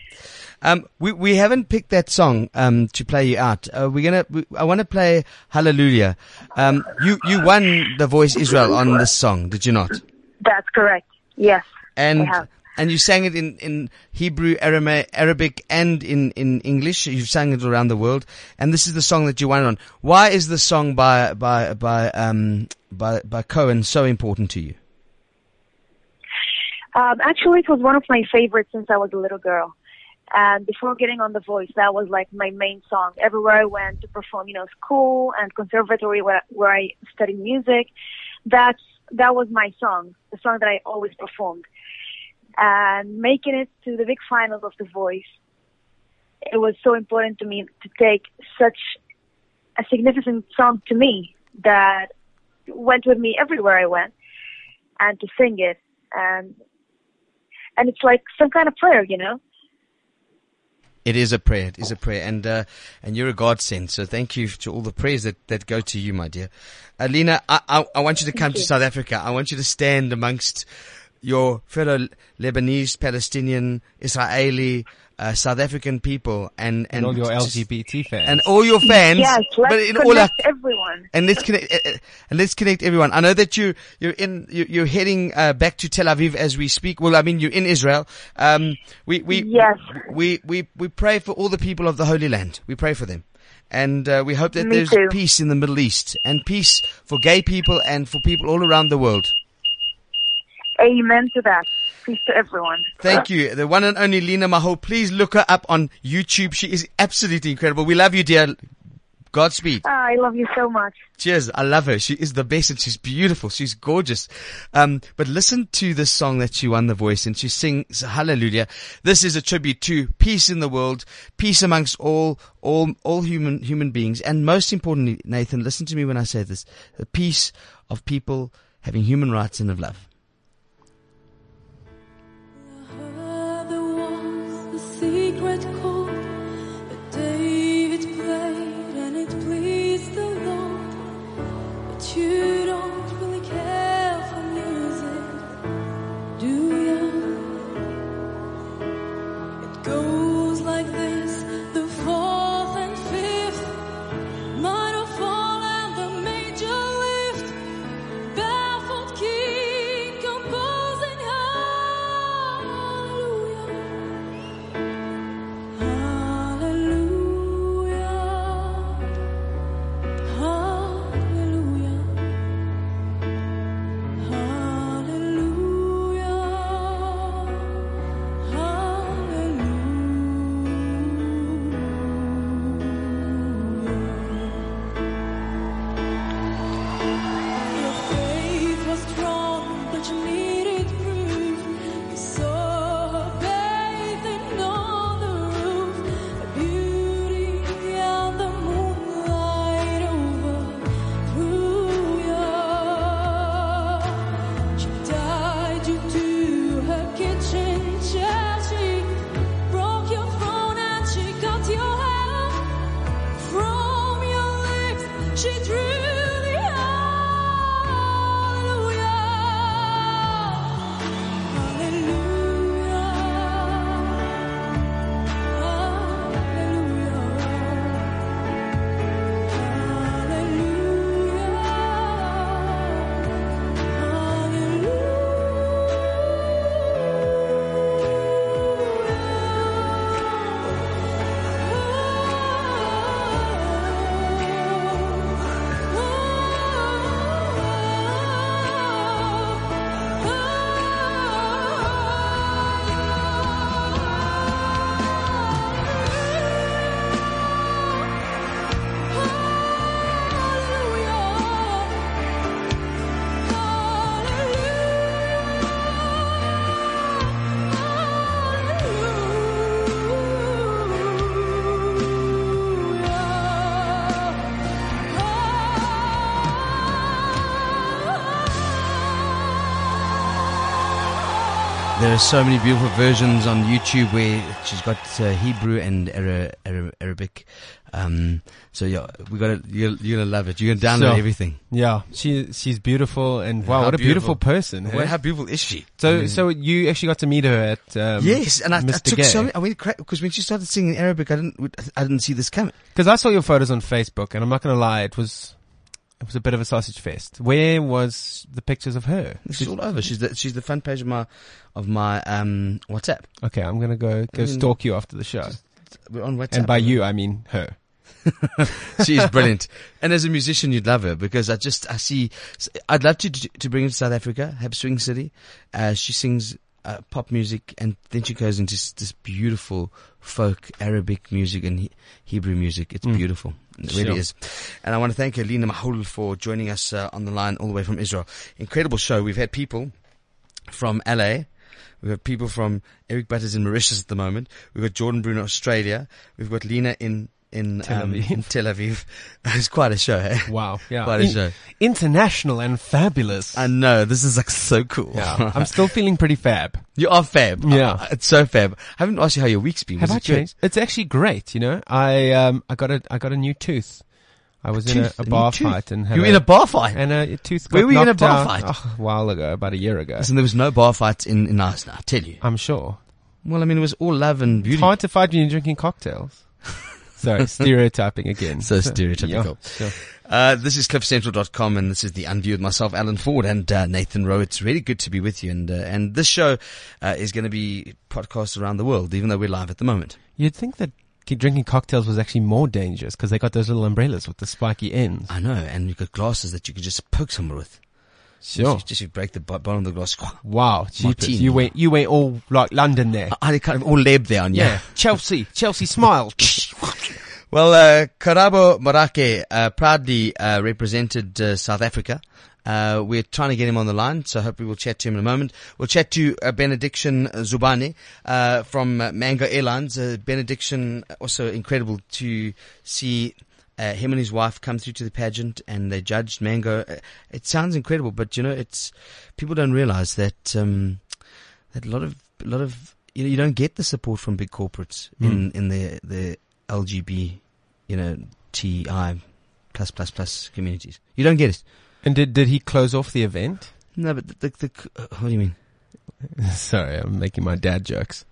Um, we we haven't picked that song um to play you out. Uh, we're gonna. We, I want to play Hallelujah. Um, you you won the Voice Israel on this song, did you not? that's correct. Yes. And. And you sang it in in Hebrew, Arabic, and in in English. You've sang it around the world, and this is the song that you won on. Why is the song by by by um by by Cohen so important to you? Um, actually, it was one of my favorites since I was a little girl. And before getting on The Voice, that was like my main song. Everywhere I went to perform, you know, school and conservatory where, where I studied music, that's, that was my song, the song that I always performed. And making it to the big finals of The Voice, it was so important to me to take such a significant song to me that went with me everywhere I went and to sing it. And and it's like some kind of prayer, you know. It is a prayer. It is a prayer, and uh, and you're a godsend. So thank you to all the prayers that, that go to you, my dear. Alina, I, I I want you to come to South Africa. I want you to stand amongst your fellow Lebanese, Palestinian, Israeli, uh, South African people, and and, And all your just- LGBT fans. and all your fans. yes, let's but in connect all our, everyone. and let's connect uh, and let's connect everyone. I know that you you're in you're, you're heading uh, back to Tel Aviv as we speak. Well, I mean you're in Israel. Um, we we Yes. we we we pray for all the people of the Holy Land. We pray for them. And uh, we hope that Me there's too. peace in the Middle East and peace for gay people and for people all around the world. Amen to that. Peace to everyone. Thank you. The one and only Lina Maho. Please look her up on YouTube. She is absolutely incredible. We love you, dear. Godspeed. Ah, I love you so much. Cheers. I love her. She is the best and she's beautiful. She's gorgeous. Um, but listen to this song that she won the voice and she sings Hallelujah. This is a tribute to peace in the world, peace amongst all, all, all human, human beings. And most importantly, Nathan, listen to me when I say this, the peace of people having human rights and of love. There are so many beautiful versions on YouTube where she's got uh, Hebrew and Ara- Ara- Arabic. Um, so yeah, we got you're, you're gonna love it. You're gonna download So, everything. Yeah, she she's beautiful and wow, How what a beautiful, beautiful. person. Well, hey? how beautiful is she? So so you actually got to meet her at um, yes, and I, I took Gay. so many, I went because when she started singing Arabic, I didn't I didn't see this coming. Because I saw your photos on Facebook, and I'm not going to lie, it was it was a bit of a sausage fest. Where was the pictures of her? She's all over. She's the she's the front page of my of my um WhatsApp. Okay, I'm going to go go I stalk you after the show. We're on WhatsApp. And by you, I mean her. She's brilliant, and as a musician, you'd love her because I just I see. I'd love to to bring her to South Africa, have Swing City. Uh, she sings uh, pop music, and then she goes into s- this beautiful folk Arabic music and he- Hebrew music. It's Mm. beautiful. It really Sure. is. And I want to thank Alina Makhoul for joining us uh, on the line all the way from Israel. Incredible show. We've had people from LA. We've got people from Eric Butters in Mauritius at the moment. We've got Jordan Bruno, Australia. We've got Lina in in Tel um, Aviv. in Tel Aviv. It's quite a show, eh? Wow, yeah, quite a In- show. international and fabulous. I know this is like so cool. Yeah, I'm still feeling pretty fab. You are fab. Yeah. Uh, it's so fab. I haven't asked you how your week's been. Have Was I it good? changed? It's actually great. You know, I um I got a I got a new tooth. I was in a, tooth? a A bar tooth? fight and had You were in a bar fight? and a tooth. Where got were you in a bar out, fight? oh, a while ago, about a year ago. Listen, there was no bar fights in in Iceland. I tell you. I'm sure. Well, I mean, it was all love and beauty. It's hard to fight when you're drinking cocktails. Sorry, stereotyping again. So stereotypical. Yeah, sure. Uh, this is cliffcentral.com and this is the Unview with myself, Alan Ford and uh, Nathan Rowe. It's really good to be with you. And, uh, and this show uh, is going to be podcast around the world, even though we're live at the moment. You'd think that ki- drinking cocktails was actually more dangerous because they got those little umbrellas with the spiky ends. I know. And you've got glasses that you could just poke someone with. Sure. Just, just you break the bottom of the glass. Wow. Martini. You went, you went all like London there. I had kind of all lab there on, you. yeah. Chelsea, Chelsea smile. Well, uh, Karabo Morake uh, proudly uh, represented uh, South Africa. Uh, we're trying to get him on the line, so hopefully we'll chat to him in a moment. We'll chat to uh, Benediction Zubani uh, from uh, Mango Airlines. Uh, Benediction, also incredible to see uh, him and his wife come through to the pageant, and they judged Mango. Uh, It sounds incredible, but you know, it's people don't realize that um, that a lot of a lot of you know you don't get the support from big corporates in in the the LGB, you know, TI plus plus plus communities. You don't get it. And did did he close off the event? No, but the, the, the uh, what do you mean? Sorry, I'm making my dad jokes.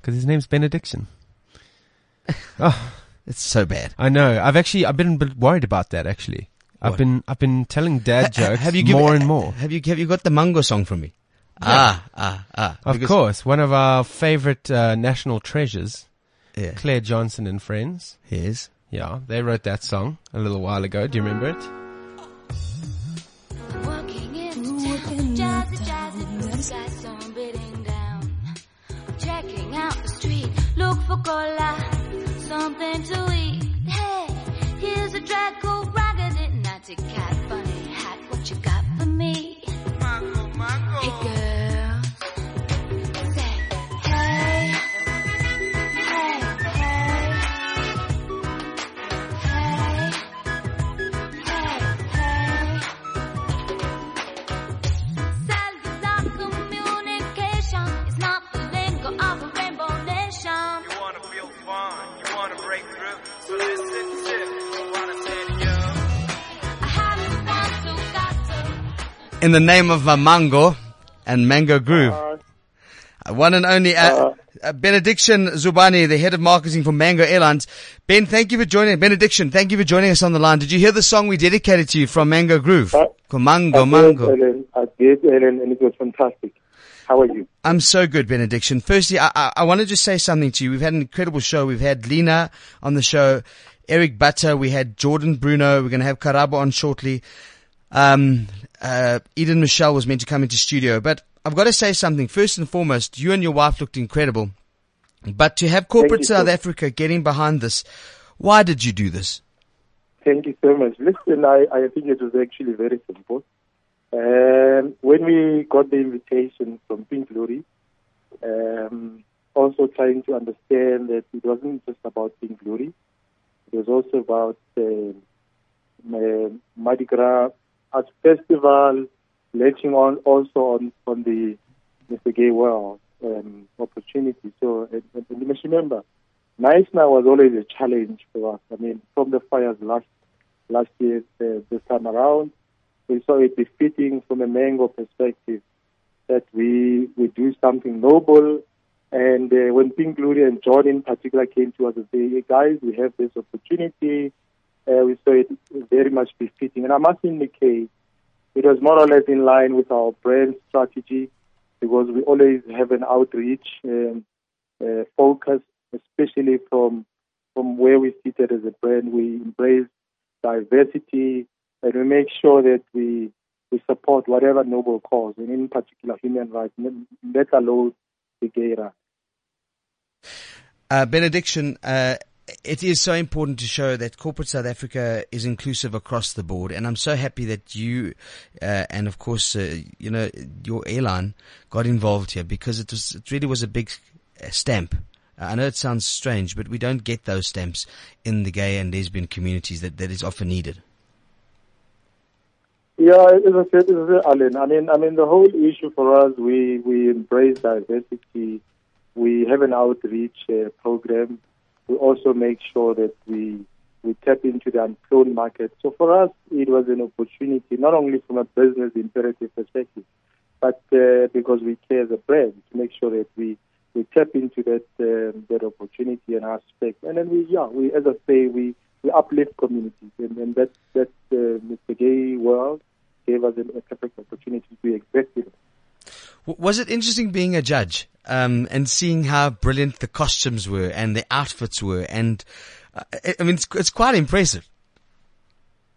Because his name's Benediction. oh, It's so bad. I know. I've actually I've been a bit worried about that. Actually, I've been I've been telling dad Ha- ha- jokes have you given- more and more. Have you have you got the mango song from me? Ah, ah, ah. Of Because- course, one of our favorite uh, national treasures, Yeah. Claire Johnson and Friends. Yes. Yeah, they wrote that song a little while ago. Do you remember it? Walking into town, jazzy, jazzy, got some beating down. Checking out the street, look for cola, something to eat. Hey, here's a drag In the name of my mango and mango groove, Uh, one and only uh, uh, Benediction Zubani, the head of marketing for Mango Airlines. Ben, thank you for joining. Benediction, thank you for joining us on the line. Did you hear the song we dedicated to you from Mango Groove? Called Mango, I did, Mango. Ellen. I did, Ellen, and it was fantastic. How are you? I'm so good, Benediction. Firstly, I, I, I want to just say something to you. We've had an incredible show. We've had Lina on the show, Eric Butter. We had Jordan Bruno. We're going to have Karabo on shortly. Um, uh, Eden Michelle was meant to come into studio, but I've got to say something. First and foremost, you and your wife looked incredible. But to have corporate South. Africa getting behind this, why did you do this? Thank you so much. Listen, I, I think it was actually very simple. Um, when we got the invitation from Pink Loerie, um, also trying to understand that it wasn't just about Pink Loerie, it was also about uh, uh, Mardi Gras Arts Festival, latching on also on, on the Mr. Gay World um, opportunity. So, and, and you must remember, Knysna was always a challenge for us. I mean, from the fires last last year, uh, this time around, we saw it befitting from a mango perspective that we we do something noble. And uh, when Pink Loerie and John in particular came to us and say, hey, guys, we have this opportunity, uh, we saw it very much befitting. And I must indicate, it was more or less in line with our brand strategy because we always have an outreach um, uh, focus, especially from from where we seated as a brand. We embrace diversity and we make sure that we we support whatever noble cause, and in particular human rights, let alone the gay rights. Uh, benediction, uh, it is so important to show that corporate South Africa is inclusive across the board, and I'm so happy that you, uh, and of course, uh, you know, your airline got involved here because it was, it really was a big uh, stamp. I know it sounds strange, but we don't get those stamps in the gay and lesbian communities that, that is often needed. Yeah, as I said, Alan, I mean, I mean, the whole issue for us, we, we embrace diversity. We have an outreach uh, program. We also make sure that we we tap into the unflown market. So for us, it was an opportunity, not only from a business imperative perspective, but uh, because we care as a brand to make sure that we we tap into that um, that opportunity and aspect. And then we, yeah, we, as I say, we we uplift communities, and, and that that uh, Mr. Gay World gave us a, a perfect opportunity to do exactly that. Was it interesting being a judge um, and seeing how brilliant the costumes were and the outfits were? And uh, I I mean, it's, it's quite impressive.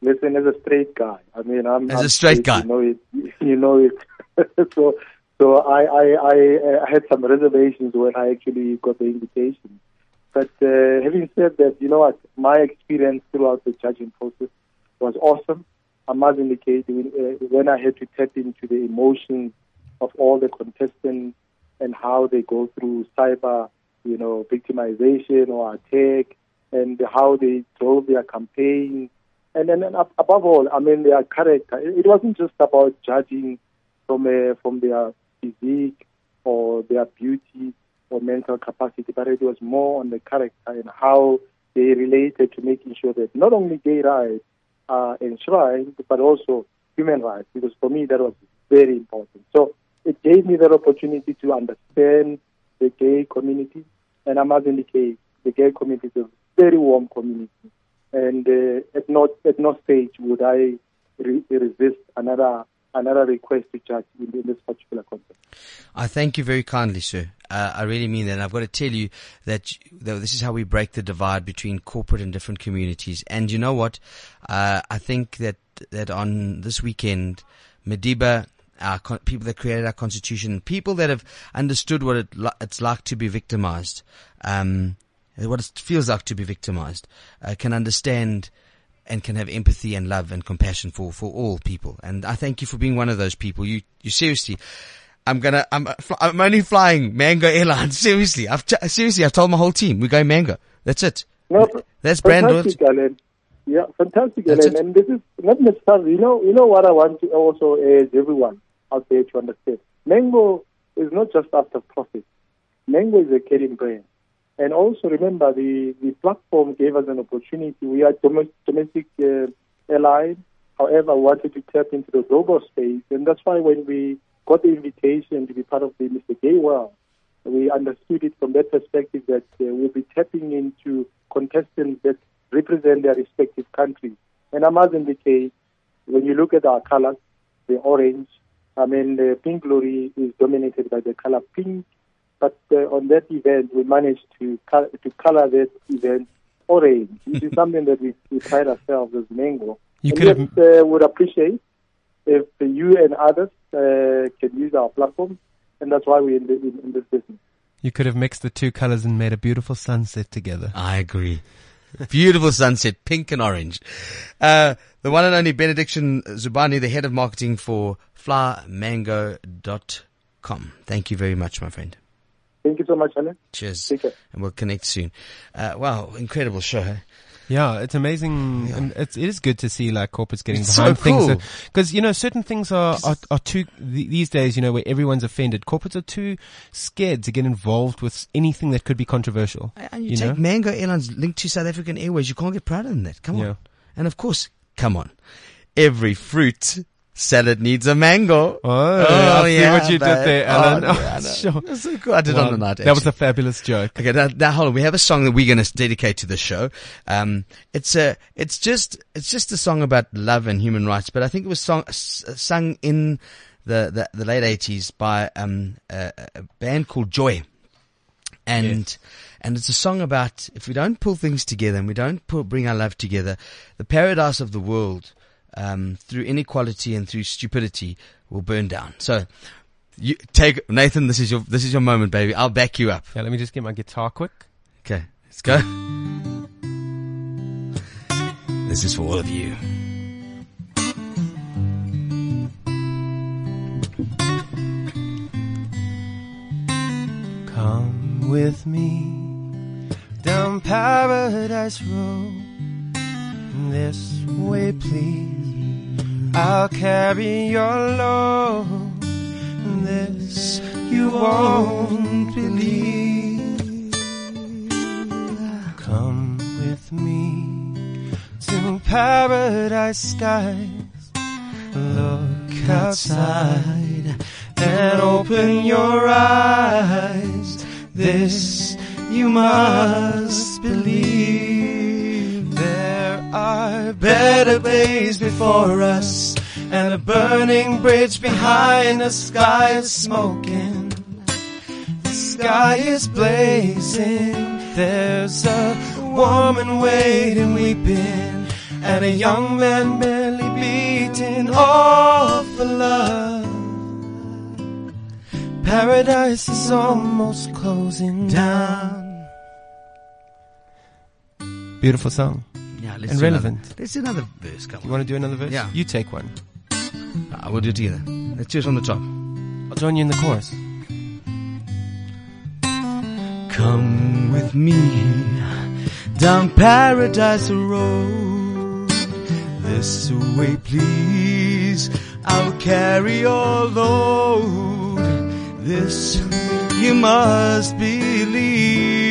Listen, as a straight guy, I mean, I'm As a straight guy. You know it. You know it. so, so I, I, I, uh, had some reservations when I actually got the invitation. But uh, having said that, you know what? My experience throughout the judging process was awesome. I must indicate when, uh, when I had to tap into the emotions of all the contestants and how they go through cyber, you know, victimization or attack, and how they drove their campaign, and then above all, I mean their character. It wasn't just about judging from from their physique or their beauty or mental capacity, but it was more on the character and how they related to making sure that not only gay rights are enshrined, but also human rights, because for me that was very important. So it gave me that opportunity to understand the gay community, and I must indicate the gay community is a very warm community, and uh, at no at no stage would I re- resist another another request to judge in, in this particular context. I thank you very kindly, sir. Uh, I really mean that. And I've got to tell you that, this is how we break the divide between corporate and different communities. And you know what? Uh, I think that, that on this weekend, Madiba, our con- people that created our constitution, people that have understood what it li- it's like to be victimized, um, what it feels like to be victimized, uh, can understand and can have empathy and love and compassion for, for all people. And I thank you for being one of those people. You, you seriously, I'm gonna, I'm, I'm only flying Mango Airlines. Seriously, I've, t- seriously, I've told my whole team, we're going Mango. That's it. No, That's brand fantastic, Yeah, fantastic, That's Alan. And this is not necessarily, you know, you know what I want to also urge everyone out there to understand. Mango is not just after profit. Mango is a caring brand. And also remember, the, the platform gave us an opportunity. We are domestic, domestic uh, airline. However, we wanted to tap into the global space. And that's why when we got the invitation to be part of the Mr. Gay World, we understood it from that perspective that uh, we'll be tapping into contestants that represent their respective countries. And I must indicate, when you look at our colors, the orange, I mean, the Pink Loerie is dominated by the color pink. But uh, on that event, we managed to color, to color that event orange, which is something that we, we pride ourselves as Mango. You and could have- yet, uh, would appreciate if you and others uh, can use our platform, and that's why we're in, the, in, in this business. You could have mixed the two colors and made a beautiful sunset together. I agree. Beautiful sunset, pink and orange. Uh, the one and only Benediction Zubani, the head of marketing for flymango.com. Thank you very much, my friend. Thank you so much, Alan. Cheers. And we'll connect soon. Uh, wow, incredible show. huh? Yeah, it's amazing. And it's, it is good to see like corporates getting It's so behind things. cool. Uh, because, you know, certain things are, are, are too, these days, you know, where everyone's offended, corporates are too scared to get involved with anything that could be controversial. And you, you take know? Mango Airlines linked to South African Airways. You can't get prouder than that. Come on. Yeah. And of course, come on. Every fruit salad needs a mango. Oh, I see what you did there, Alan. Oh, Oh, yeah, I sure. So cool. I did Wow, on the night. That was a fabulous joke. Okay, now, now hold on. We have a song that we're going to dedicate to the show. Um, it's a, it's just, it's just a song about love and human rights, but I think it was song, s- sung in the, the, the late eighties by, um, a, a band called Joy. And, and it's a song about if we don't pull things together and we don't pull, bring our love together, the paradise of the world, um, through inequality and through stupidity will burn down. So, you take, Nathan, this is your, this is your moment, baby. I'll back you up. Yeah, let me just get my guitar quick. Okay, let's go. This is for all of you. Come with me down Paradise Road. This way, please. I'll carry your load. This you won't believe. Come with me to paradise skies. Look outside and open your eyes. This you must believe. Better days before us and a burning bridge behind the sky is smoking. The sky is blazing. There's a woman waiting, weeping, and a young man barely beating all for love. Paradise is almost closing down. Beautiful song. Yeah, and relevant. Another, let's do another verse. Come You on. want to do another verse? Yeah. You take one. I will do it together. Let's do it on the top. I'll join you in the chorus. Come with me down Paradise Road. This way, please. I'll carry your load. This you must believe.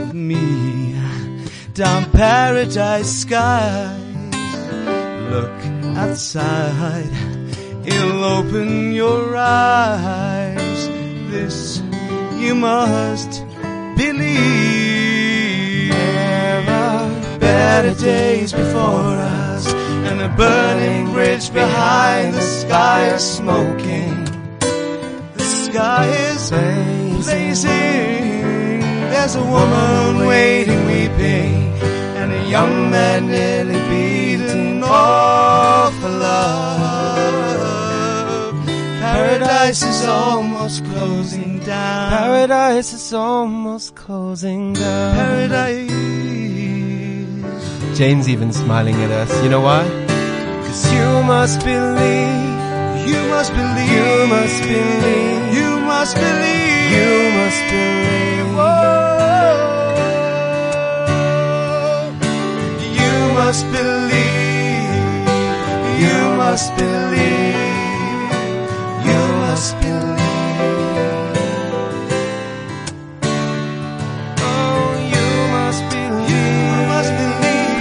With me down Paradise skies. Look outside. It'll open your eyes. This you must believe. There are better days before us, and a burning bridge behind the sky is smoking. The sky is blazing. There's a woman waiting, weeping, and a young man nearly beaten all for love. Paradise is almost closing down. Paradise is almost closing down. Paradise. Jane's even smiling at us. You know why? Cause you must believe. You must believe. You must believe. You must believe. You must believe. Must believe. You must believe. You must believe. Oh, you must believe. You must believe.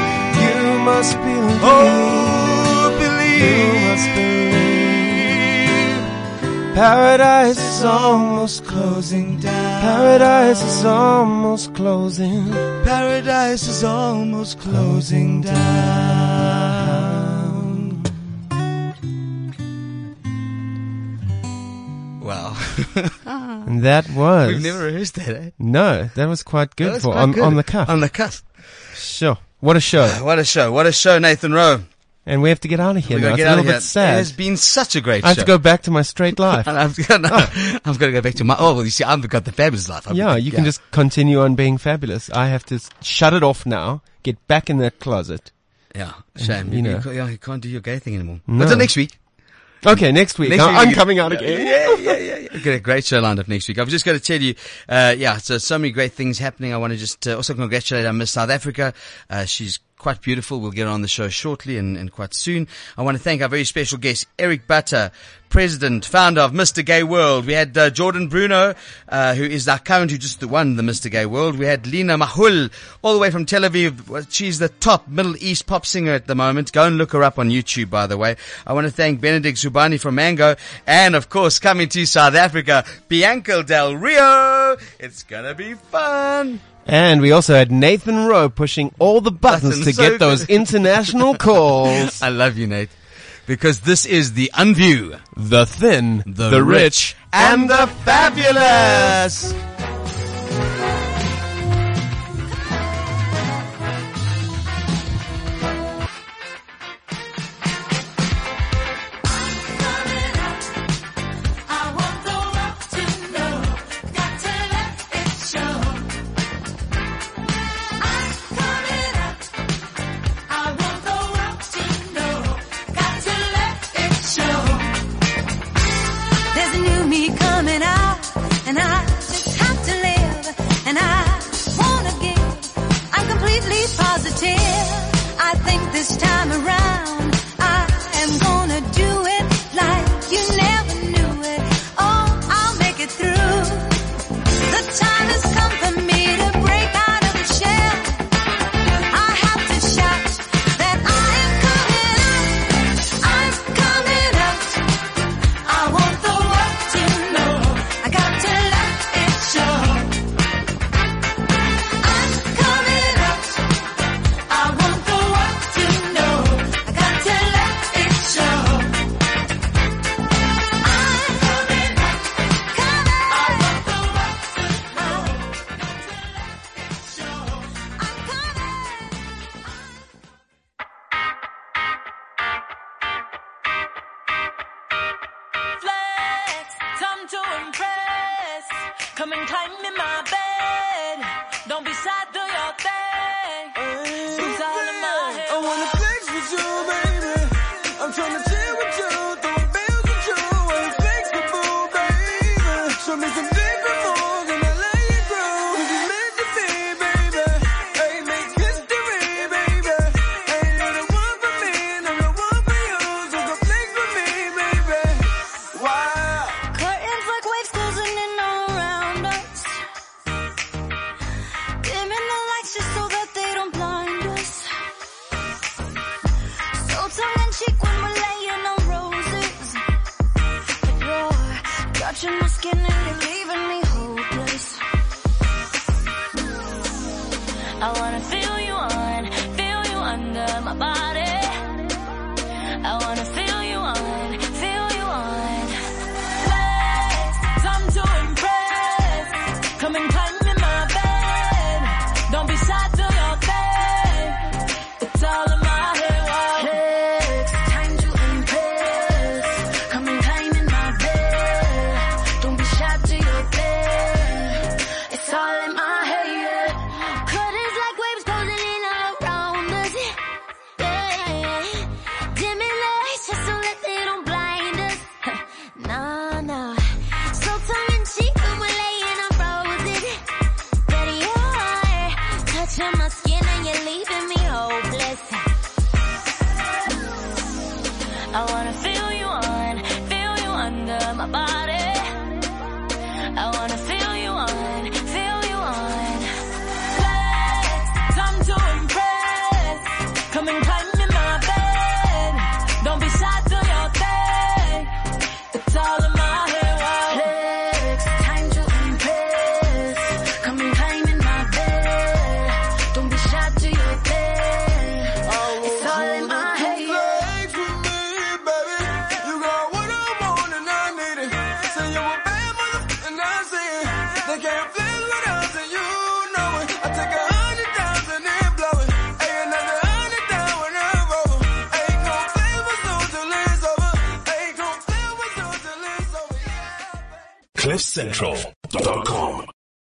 You must believe. Oh, believe. You must believe. Paradise is almost closing down. Paradise is almost closing. Paradise is almost closing down. Wow. And that was. We've never rehearsed that, eh? No, that was quite good was for quite on, good. on the cuff. On the cuff. Sure. What a show. What a show. What a show, Nathan Rowe and we have to get out of here. Now. It's a little bit sad. It has been such a great. I have to go back to my straight life. I've, no, oh. I've got to go back to my. Oh well, you see, I've got the fabulous life. I'm yeah, you yeah. can just continue on being fabulous. I have to shut it off now. Get back in that closet. Yeah, shame. You, you, know. you, you can't do your gay thing anymore. No. Until next week. Okay, next week. Next I'm coming out again. Yeah, yeah, yeah. yeah. Got a great show lined up next week. I've just got to tell you, uh, yeah, so so many great things happening. I want to just uh, also congratulate our Miss South Africa. Uh, she's quite beautiful. We'll get on the show shortly and, and, quite soon. I want to thank our very special guest, Eric Butter, president, founder of Mr. Gay World. We had uh, Jordan Bruno, uh, who is our current, who just won the Mr. Gay World. We had Lina Makhoul, all the way from Tel Aviv. She's the top Middle East pop singer at the moment. Go and look her up on YouTube, by the way. I want to thank Benedict Zubani from Mango. And of course, coming to South Africa, Bianca Del Rio. It's going to be fun. And we also had Nathan Rowe pushing all the buttons to so get those international calls. I love you, Nate. Because this is the Unview, the Thin, the, the rich, rich, and the Fabulous. thinking and you're leaving me hopeless. I wanna